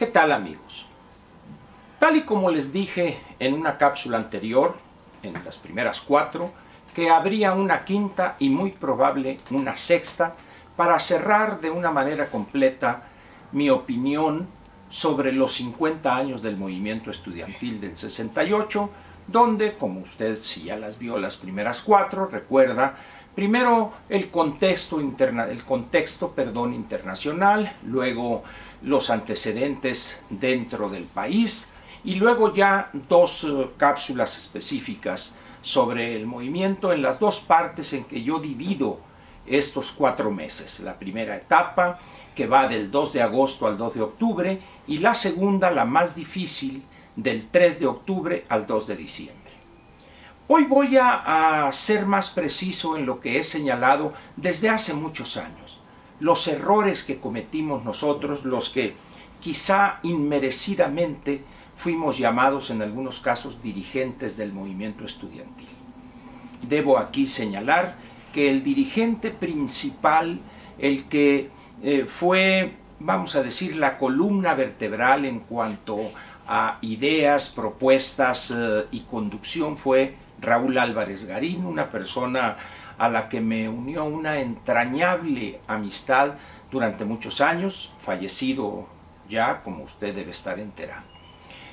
¿Qué tal amigos? Tal y como les dije en una cápsula anterior, en las primeras cuatro, que habría una quinta y muy probable una sexta para cerrar de una manera completa mi opinión sobre los 50 años del movimiento estudiantil del 68, donde, como usted si ya las vio las primeras cuatro, recuerda, primero el contexto, interna el contexto perdón, internacional, luego los antecedentes dentro del país y luego ya dos eh, cápsulas específicas sobre el movimiento en las dos partes en que yo divido estos cuatro meses. La primera etapa que va del 2 de agosto al 2 de octubre y la segunda, la más difícil, del 3 de octubre al 2 de diciembre. Hoy voy a, a ser más preciso en lo que he señalado desde hace muchos años los errores que cometimos nosotros, los que quizá inmerecidamente fuimos llamados en algunos casos dirigentes del movimiento estudiantil. Debo aquí señalar que el dirigente principal, el que eh, fue, vamos a decir, la columna vertebral en cuanto a ideas, propuestas eh, y conducción fue Raúl Álvarez Garín, una persona a la que me unió una entrañable amistad durante muchos años, fallecido ya, como usted debe estar enterado.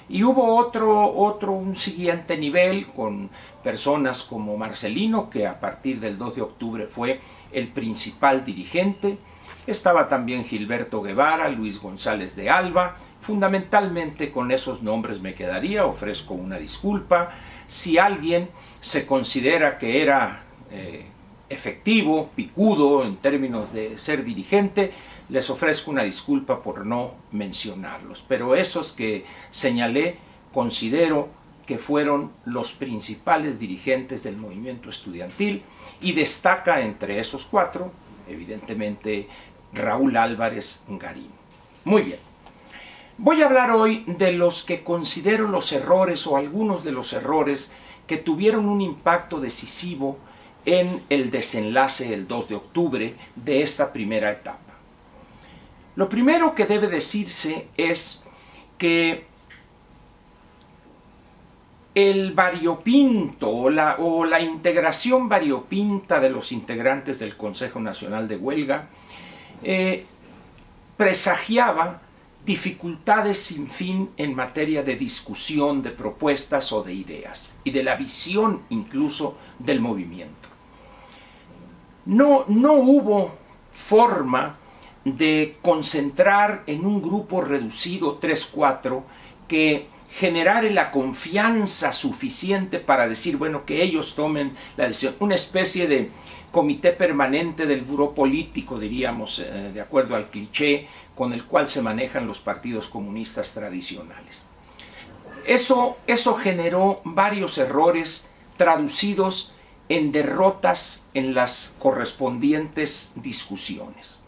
Y hubo otro, otro, un siguiente nivel con personas como Marcelino, que a partir del 2 de octubre fue el principal dirigente. Estaba también Gilberto Guevara, Luis González de Alba. Fundamentalmente con esos nombres me quedaría, ofrezco una disculpa. Si alguien se considera que era eh, efectivo, picudo en términos de ser dirigente, les ofrezco una disculpa por no mencionarlos. Pero esos que señalé considero que fueron los principales dirigentes del movimiento estudiantil y destaca entre esos cuatro, evidentemente, Raúl Álvarez Garín. Muy bien. Voy a hablar hoy de los que considero los errores o algunos de los errores que tuvieron un impacto decisivo en el desenlace el 2 de octubre de esta primera etapa. Lo primero que debe decirse es que el variopinto o la, o la, integración variopinta de los integrantes del Consejo Nacional de Huelga eh, presagiaba dificultades sin fin en materia de discusión de propuestas o de ideas y de la visión incluso del movimiento no, no hubo forma de concentrar en un grupo reducido 3-4 que generare la confianza suficiente para decir, bueno, que ellos tomen la decisión. Una especie de comité permanente del buró político, diríamos, eh, de acuerdo al cliché con el cual se manejan los partidos comunistas tradicionales. Eso, eso generó varios errores traducidos en derrotas en las correspondientes discusiones.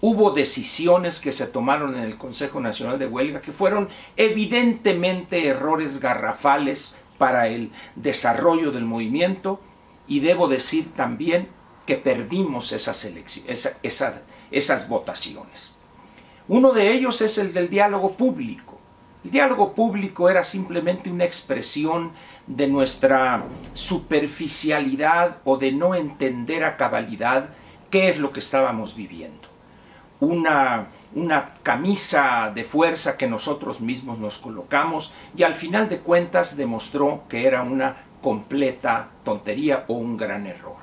Hubo decisiones que se tomaron en el Consejo Nacional de Huelga que fueron evidentemente errores garrafales para el desarrollo del movimiento y debo decir también que perdimos esas, elecciones, esas votaciones. Uno de ellos es el del diálogo público el diálogo público era simplemente una expresión de nuestra superficialidad o de no entender a cabalidad qué es lo que estábamos viviendo. Una, una camisa de fuerza que nosotros mismos nos colocamos y al final de cuentas demostró que era una completa tontería o un gran error.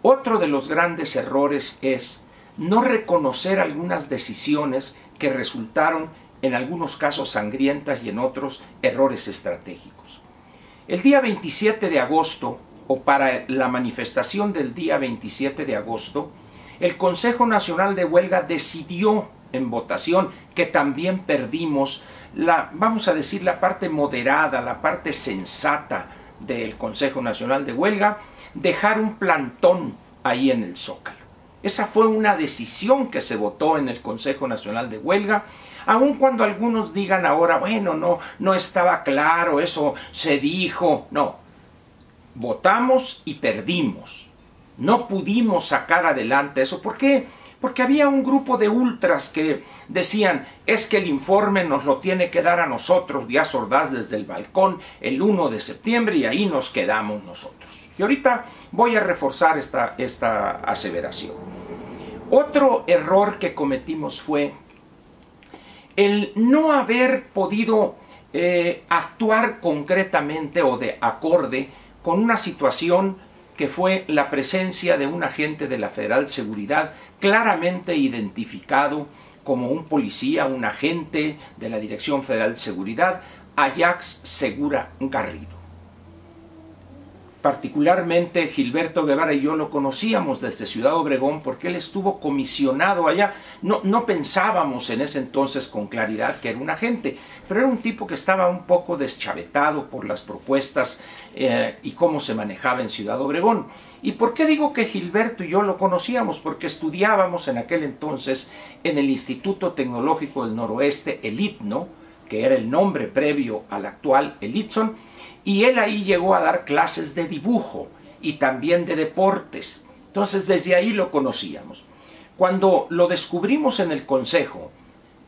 Otro de los grandes errores es no reconocer algunas decisiones que resultaron en algunos casos sangrientas y en otros errores estratégicos. El día 27 de agosto, o para la manifestación del día 27 de agosto, el Consejo Nacional de Huelga decidió en votación que también perdimos la, vamos a decir, la parte moderada, la parte sensata del Consejo Nacional de Huelga, dejar un plantón ahí en el Zócalo. Esa fue una decisión que se votó en el Consejo Nacional de Huelga Aun cuando algunos digan ahora, bueno, no, no estaba claro, eso se dijo. No, votamos y perdimos. No pudimos sacar adelante eso. ¿Por qué? porque había un grupo de ultras que decían, es que el informe nos lo tiene que dar a nosotros, Díaz Ordaz, desde el balcón el 1 de septiembre y ahí nos quedamos nosotros. Y ahorita voy a reforzar esta, esta aseveración. Otro error que cometimos fue el no haber podido eh, actuar concretamente o de acorde con una situación que fue la presencia de un agente de la Federal Seguridad claramente identificado como un policía, un agente de la Dirección Federal de Seguridad, Ajax Segura Garrido. Particularmente Gilberto Guevara y yo lo conocíamos desde Ciudad Obregón porque él estuvo comisionado allá. No, no pensábamos en ese entonces con claridad que era un agente, pero era un tipo que estaba un poco deschavetado por las propuestas eh, y cómo se manejaba en Ciudad Obregón. ¿Y por qué digo que Gilberto y yo lo conocíamos? Porque estudiábamos en aquel entonces en el Instituto Tecnológico del Noroeste, el ITNO, que era el nombre previo al actual, el ITSON, y él ahí llegó a dar clases de dibujo y también de deportes. Entonces desde ahí lo conocíamos. Cuando lo descubrimos en el consejo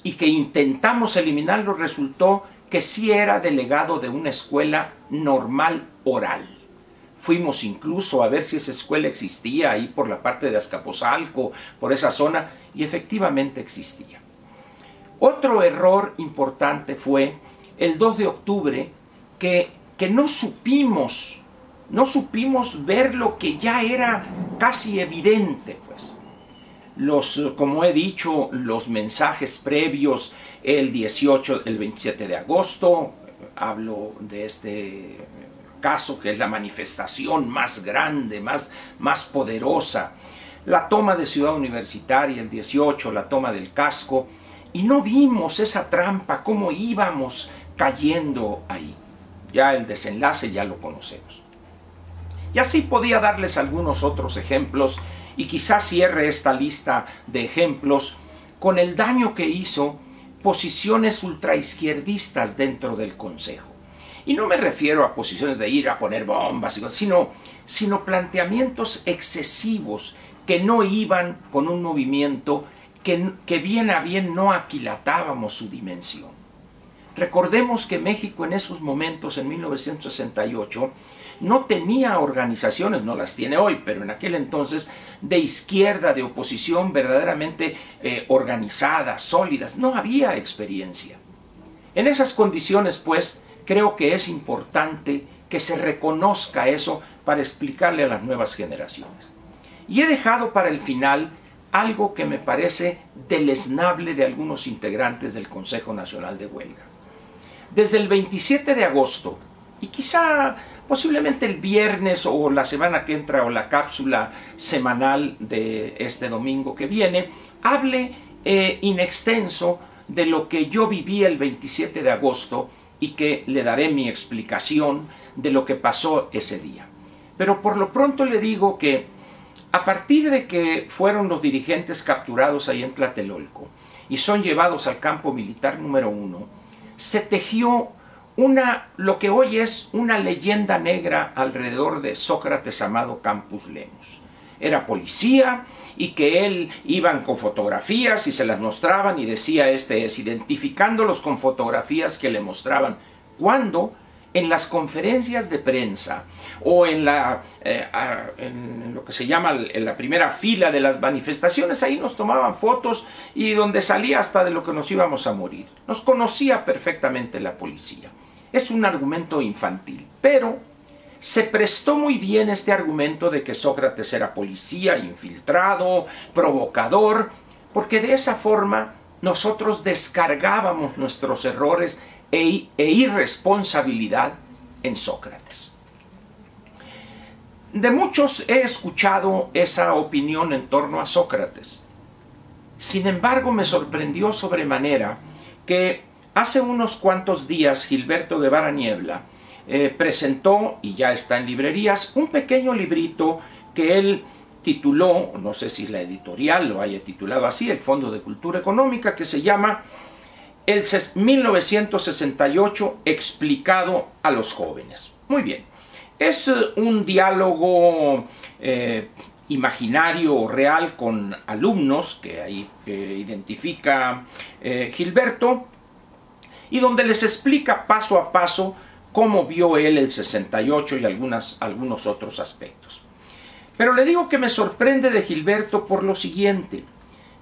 y que intentamos eliminarlo, resultó que sí era delegado de una escuela normal oral. Fuimos incluso a ver si esa escuela existía ahí por la parte de Azcapotzalco, por esa zona, y efectivamente existía. Otro error importante fue el 2 de octubre que que no supimos, no supimos ver lo que ya era casi evidente, pues. Los, como he dicho, los mensajes previos, el 18, el 27 de agosto, hablo de este caso que es la manifestación más grande, más, más poderosa, la toma de Ciudad Universitaria el 18, la toma del casco, y no vimos esa trampa, cómo íbamos cayendo ahí. Ya el desenlace ya lo conocemos. Y así podía darles algunos otros ejemplos y quizás cierre esta lista de ejemplos con el daño que hizo posiciones ultraizquierdistas dentro del Consejo. Y no me refiero a posiciones de ir a poner bombas, sino, sino planteamientos excesivos que no iban con un movimiento que, que bien a bien no aquilatábamos su dimensión. Recordemos que México en esos momentos, en 1968, no tenía organizaciones, no las tiene hoy, pero en aquel entonces de izquierda, de oposición verdaderamente eh, organizadas, sólidas, no había experiencia. En esas condiciones, pues, creo que es importante que se reconozca eso para explicarle a las nuevas generaciones. Y he dejado para el final algo que me parece deleznable de algunos integrantes del Consejo Nacional de Huelga desde el 27 de agosto y quizá posiblemente el viernes o la semana que entra o la cápsula semanal de este domingo que viene, hable eh, in extenso de lo que yo viví el 27 de agosto y que le daré mi explicación de lo que pasó ese día. Pero por lo pronto le digo que a partir de que fueron los dirigentes capturados ahí en Tlatelolco y son llevados al campo militar número uno, se tejió una, lo que hoy es una leyenda negra alrededor de Sócrates Amado Campus Lemos. Era policía y que él iban con fotografías y se las mostraban y decía este es, identificándolos con fotografías que le mostraban. Cuando en las conferencias de prensa o en, la, eh, lo que se llama en la primera fila de las manifestaciones, ahí nos tomaban fotos y donde salía hasta de lo que nos íbamos a morir. Nos conocía perfectamente la policía. Es un argumento infantil, pero se prestó muy bien este argumento de que Sócrates era policía, infiltrado, provocador, porque de esa forma nosotros descargábamos nuestros errores e, e, irresponsabilidad en Sócrates. De muchos he escuchado esa opinión en torno a Sócrates. Sin embargo, me sorprendió sobremanera que hace unos cuantos días Gilberto Guevara Niebla eh, presentó, y ya está en librerías, un pequeño librito que él tituló, no sé si la editorial lo haya titulado así, el Fondo de Cultura Económica, que se llama el 1968 explicado a los jóvenes. Muy bien, es eh, un diálogo eh, imaginario o real con alumnos que ahí identifica eh, Gilberto y donde les explica paso a paso cómo vio él el 68 y algunos otros aspectos. Pero le digo que me sorprende de Gilberto por lo siguiente.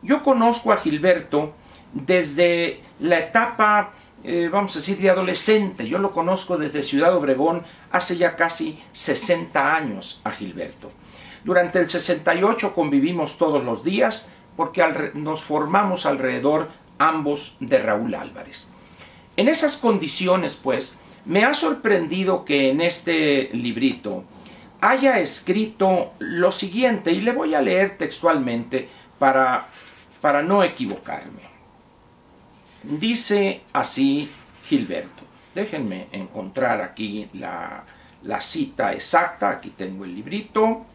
Yo conozco a Gilberto desde la etapa, eh, vamos a decir, de adolescente. Yo lo conozco desde Ciudad Obregón hace ya casi 60 años a Gilberto. Durante el 68 convivimos todos los días porque nos formamos alrededor ambos de Raúl Álvarez. En esas condiciones, pues, me ha sorprendido que en este librito haya escrito lo siguiente, y le voy a leer textualmente para, para no equivocarme. Dice así Gilberto. Déjenme encontrar aquí la, la cita exacta. Aquí tengo el librito.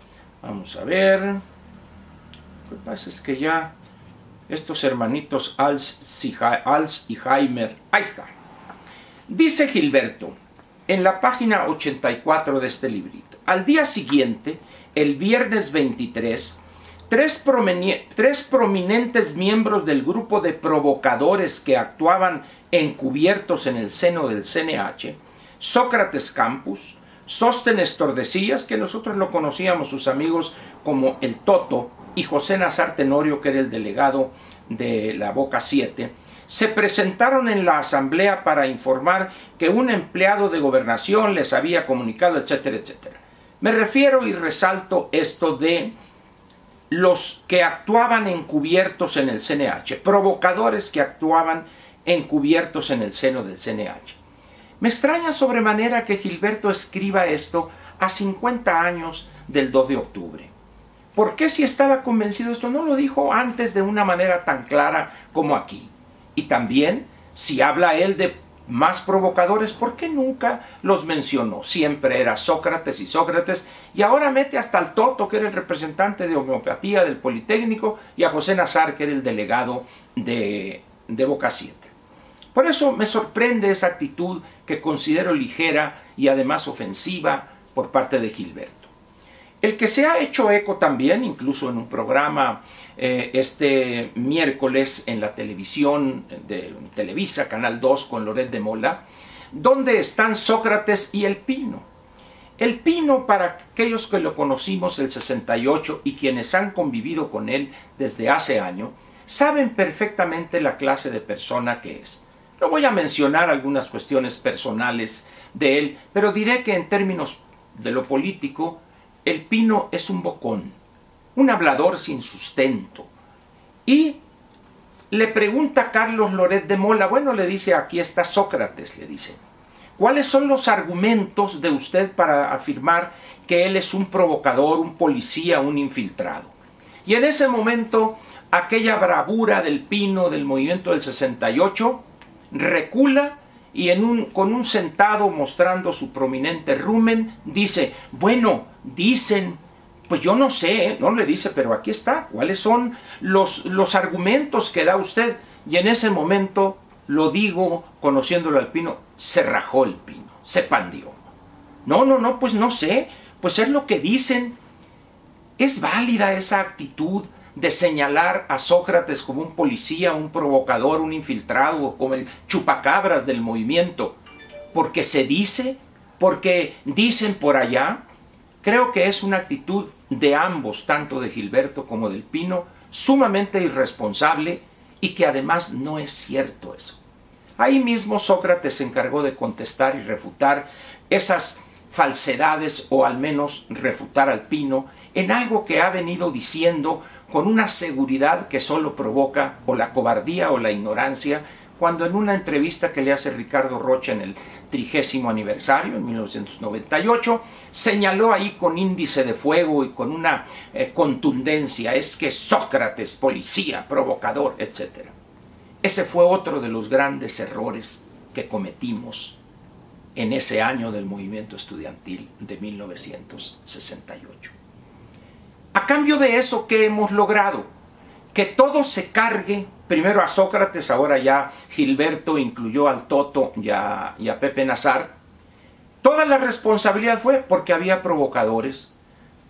Vamos a ver. Lo que pasa es que ya estos hermanitos Als y Heimer. Ahí está. Dice Gilberto en la página 84 de este librito. Al día siguiente, el viernes 23, tres, tres prominentes miembros del grupo de provocadores que actuaban encubiertos en el seno del CNH, Sócrates Campus, Sóstenes Tordesillas, que nosotros lo conocíamos sus amigos como el Toto, y José Nazar Tenorio, que era el delegado de la Boca 7, se presentaron en la asamblea para informar que un empleado de gobernación les había comunicado, etcétera, etcétera. Me refiero y resalto esto de los que actuaban encubiertos en el CNH, provocadores que actuaban encubiertos en el seno del CNH. Me extraña sobremanera que Gilberto escriba esto a 50 años del 2 de octubre. ¿Por qué si estaba convencido esto no lo dijo antes de una manera tan clara como aquí? Y también, si habla él de más provocadores, ¿por qué nunca los mencionó? Siempre era Sócrates y Sócrates, y ahora mete hasta al Toto, que era el representante de homeopatía del Politécnico, y a José Nazar, que era el delegado de, de Boca 7. Por eso me sorprende esa actitud que considero ligera y además ofensiva por parte de Gilberto. El que se ha hecho eco también, incluso en un programa eh, este miércoles en la televisión de Televisa, Canal 2, con Loret de Mola, donde están Sócrates y el Pino. El Pino, para aquellos que lo conocimos el 68 y quienes han convivido con él desde hace año, saben perfectamente la clase de persona que es. No voy a mencionar algunas cuestiones personales de él, pero diré que en términos de lo político, el pino es un bocón, un hablador sin sustento. Y le pregunta a Carlos Loret de Mola, bueno, le dice, aquí está Sócrates, le dice, ¿cuáles son los argumentos de usted para afirmar que él es un provocador, un policía, un infiltrado? Y en ese momento, aquella bravura del pino del movimiento del 68 recula y con un sentado mostrando su prominente rumen, dice, bueno, dicen, pues yo no sé, ¿eh? no le dice, pero aquí está, ¿cuáles son los, los argumentos que da usted? Y en ese momento, lo digo, conociéndolo al pino, se rajó el pino, se pandió. No, no, no, pues no sé, pues es lo que dicen. ¿Es válida esa actitud de señalar a Sócrates como un policía, un provocador, un infiltrado, como el chupacabras del movimiento, porque se dice, porque dicen por allá, creo que es una actitud de ambos, tanto de Gilberto como del Pino, sumamente irresponsable y que además no es cierto eso. Ahí mismo Sócrates se encargó de contestar y refutar esas falsedades o al menos refutar al Pino en algo que ha venido diciendo con una seguridad que solo provoca o la cobardía o la ignorancia, cuando en una entrevista que le hace Ricardo Rocha en el trigésimo aniversario, en 1998, señaló ahí con índice de fuego y con una eh, contundencia, es que Sócrates, policía, provocador, etc. Ese fue otro de los grandes errores que cometimos en ese año del movimiento estudiantil de 1968. A cambio de eso, ¿qué hemos logrado? Que todo se cargue, primero a Sócrates, ahora ya Gilberto incluyó al Toto y a, Pepe Nazar. Toda la responsabilidad fue porque había provocadores.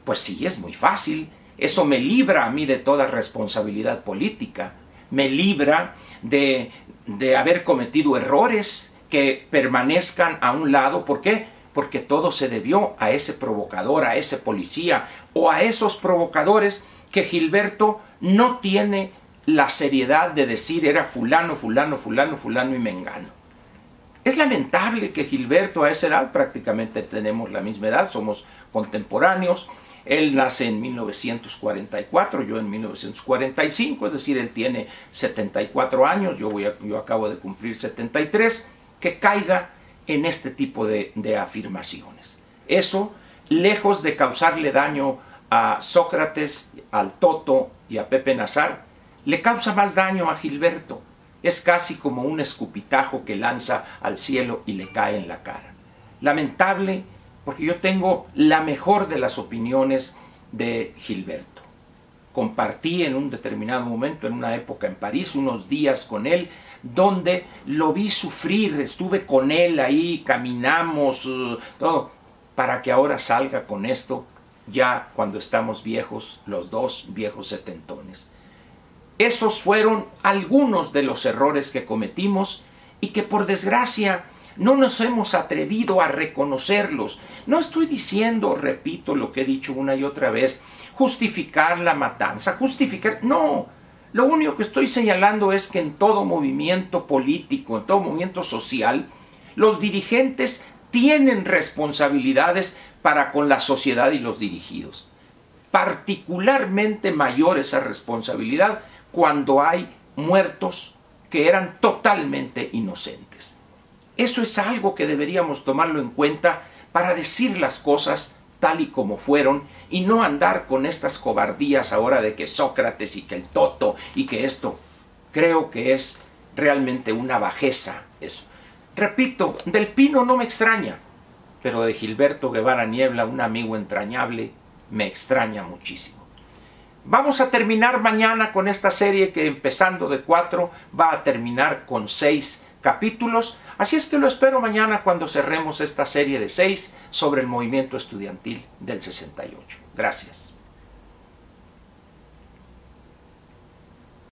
Pues sí, es muy fácil Eso me libra a mí de toda responsabilidad política, me libra de, de haber cometido errores que permanezcan a un lado. ¿Por qué? Porque todo se debió a ese provocador, a ese policía o a esos provocadores que Gilberto no tiene la seriedad de decir era fulano, fulano, fulano, fulano y mengano. Es lamentable que Gilberto a esa edad, prácticamente tenemos la misma edad, somos contemporáneos, él nace en 1944, yo en 1945, es decir, él tiene 74 años, yo, voy yo acabo de cumplir 73, que caiga en este tipo de, de afirmaciones. Eso, lejos de causarle daño a Sócrates, al Toto y a Pepe Nazar, le causa más daño a Gilberto. Es casi como un escupitajo que lanza al cielo y le cae en la cara. Lamentable porque yo tengo la mejor de las opiniones de Gilberto. Compartí en un determinado momento, en una época en París, unos días con él, donde lo vi sufrir, estuve con él ahí, caminamos, uh, todo, para que ahora salga con esto ya cuando estamos viejos, los dos viejos setentones. Esos fueron algunos de los errores que cometimos y que por desgracia no nos hemos atrevido a reconocerlos. No estoy diciendo, repito lo que he dicho una y otra vez, justificar la matanza, justificar... No, lo único que estoy señalando es que en todo movimiento político, en todo movimiento social, los dirigentes tienen responsabilidades para con la sociedad y los dirigidos. Particularmente mayor esa responsabilidad cuando hay muertos que eran totalmente inocentes. Eso es algo que deberíamos tomarlo en cuenta para decir las cosas tal y como fueron y no andar con estas cobardías ahora de que Sócrates y que el Toto y que esto. Creo que es realmente una bajeza. Repito, del Pino no me extraña, pero de Gilberto Guevara Niebla, un amigo entrañable, me extraña muchísimo. Vamos a terminar mañana con esta serie que empezando de cuatro va a terminar con seis capítulos. Así es que lo espero mañana cuando cerremos esta serie de seis sobre el movimiento estudiantil del 68. Gracias.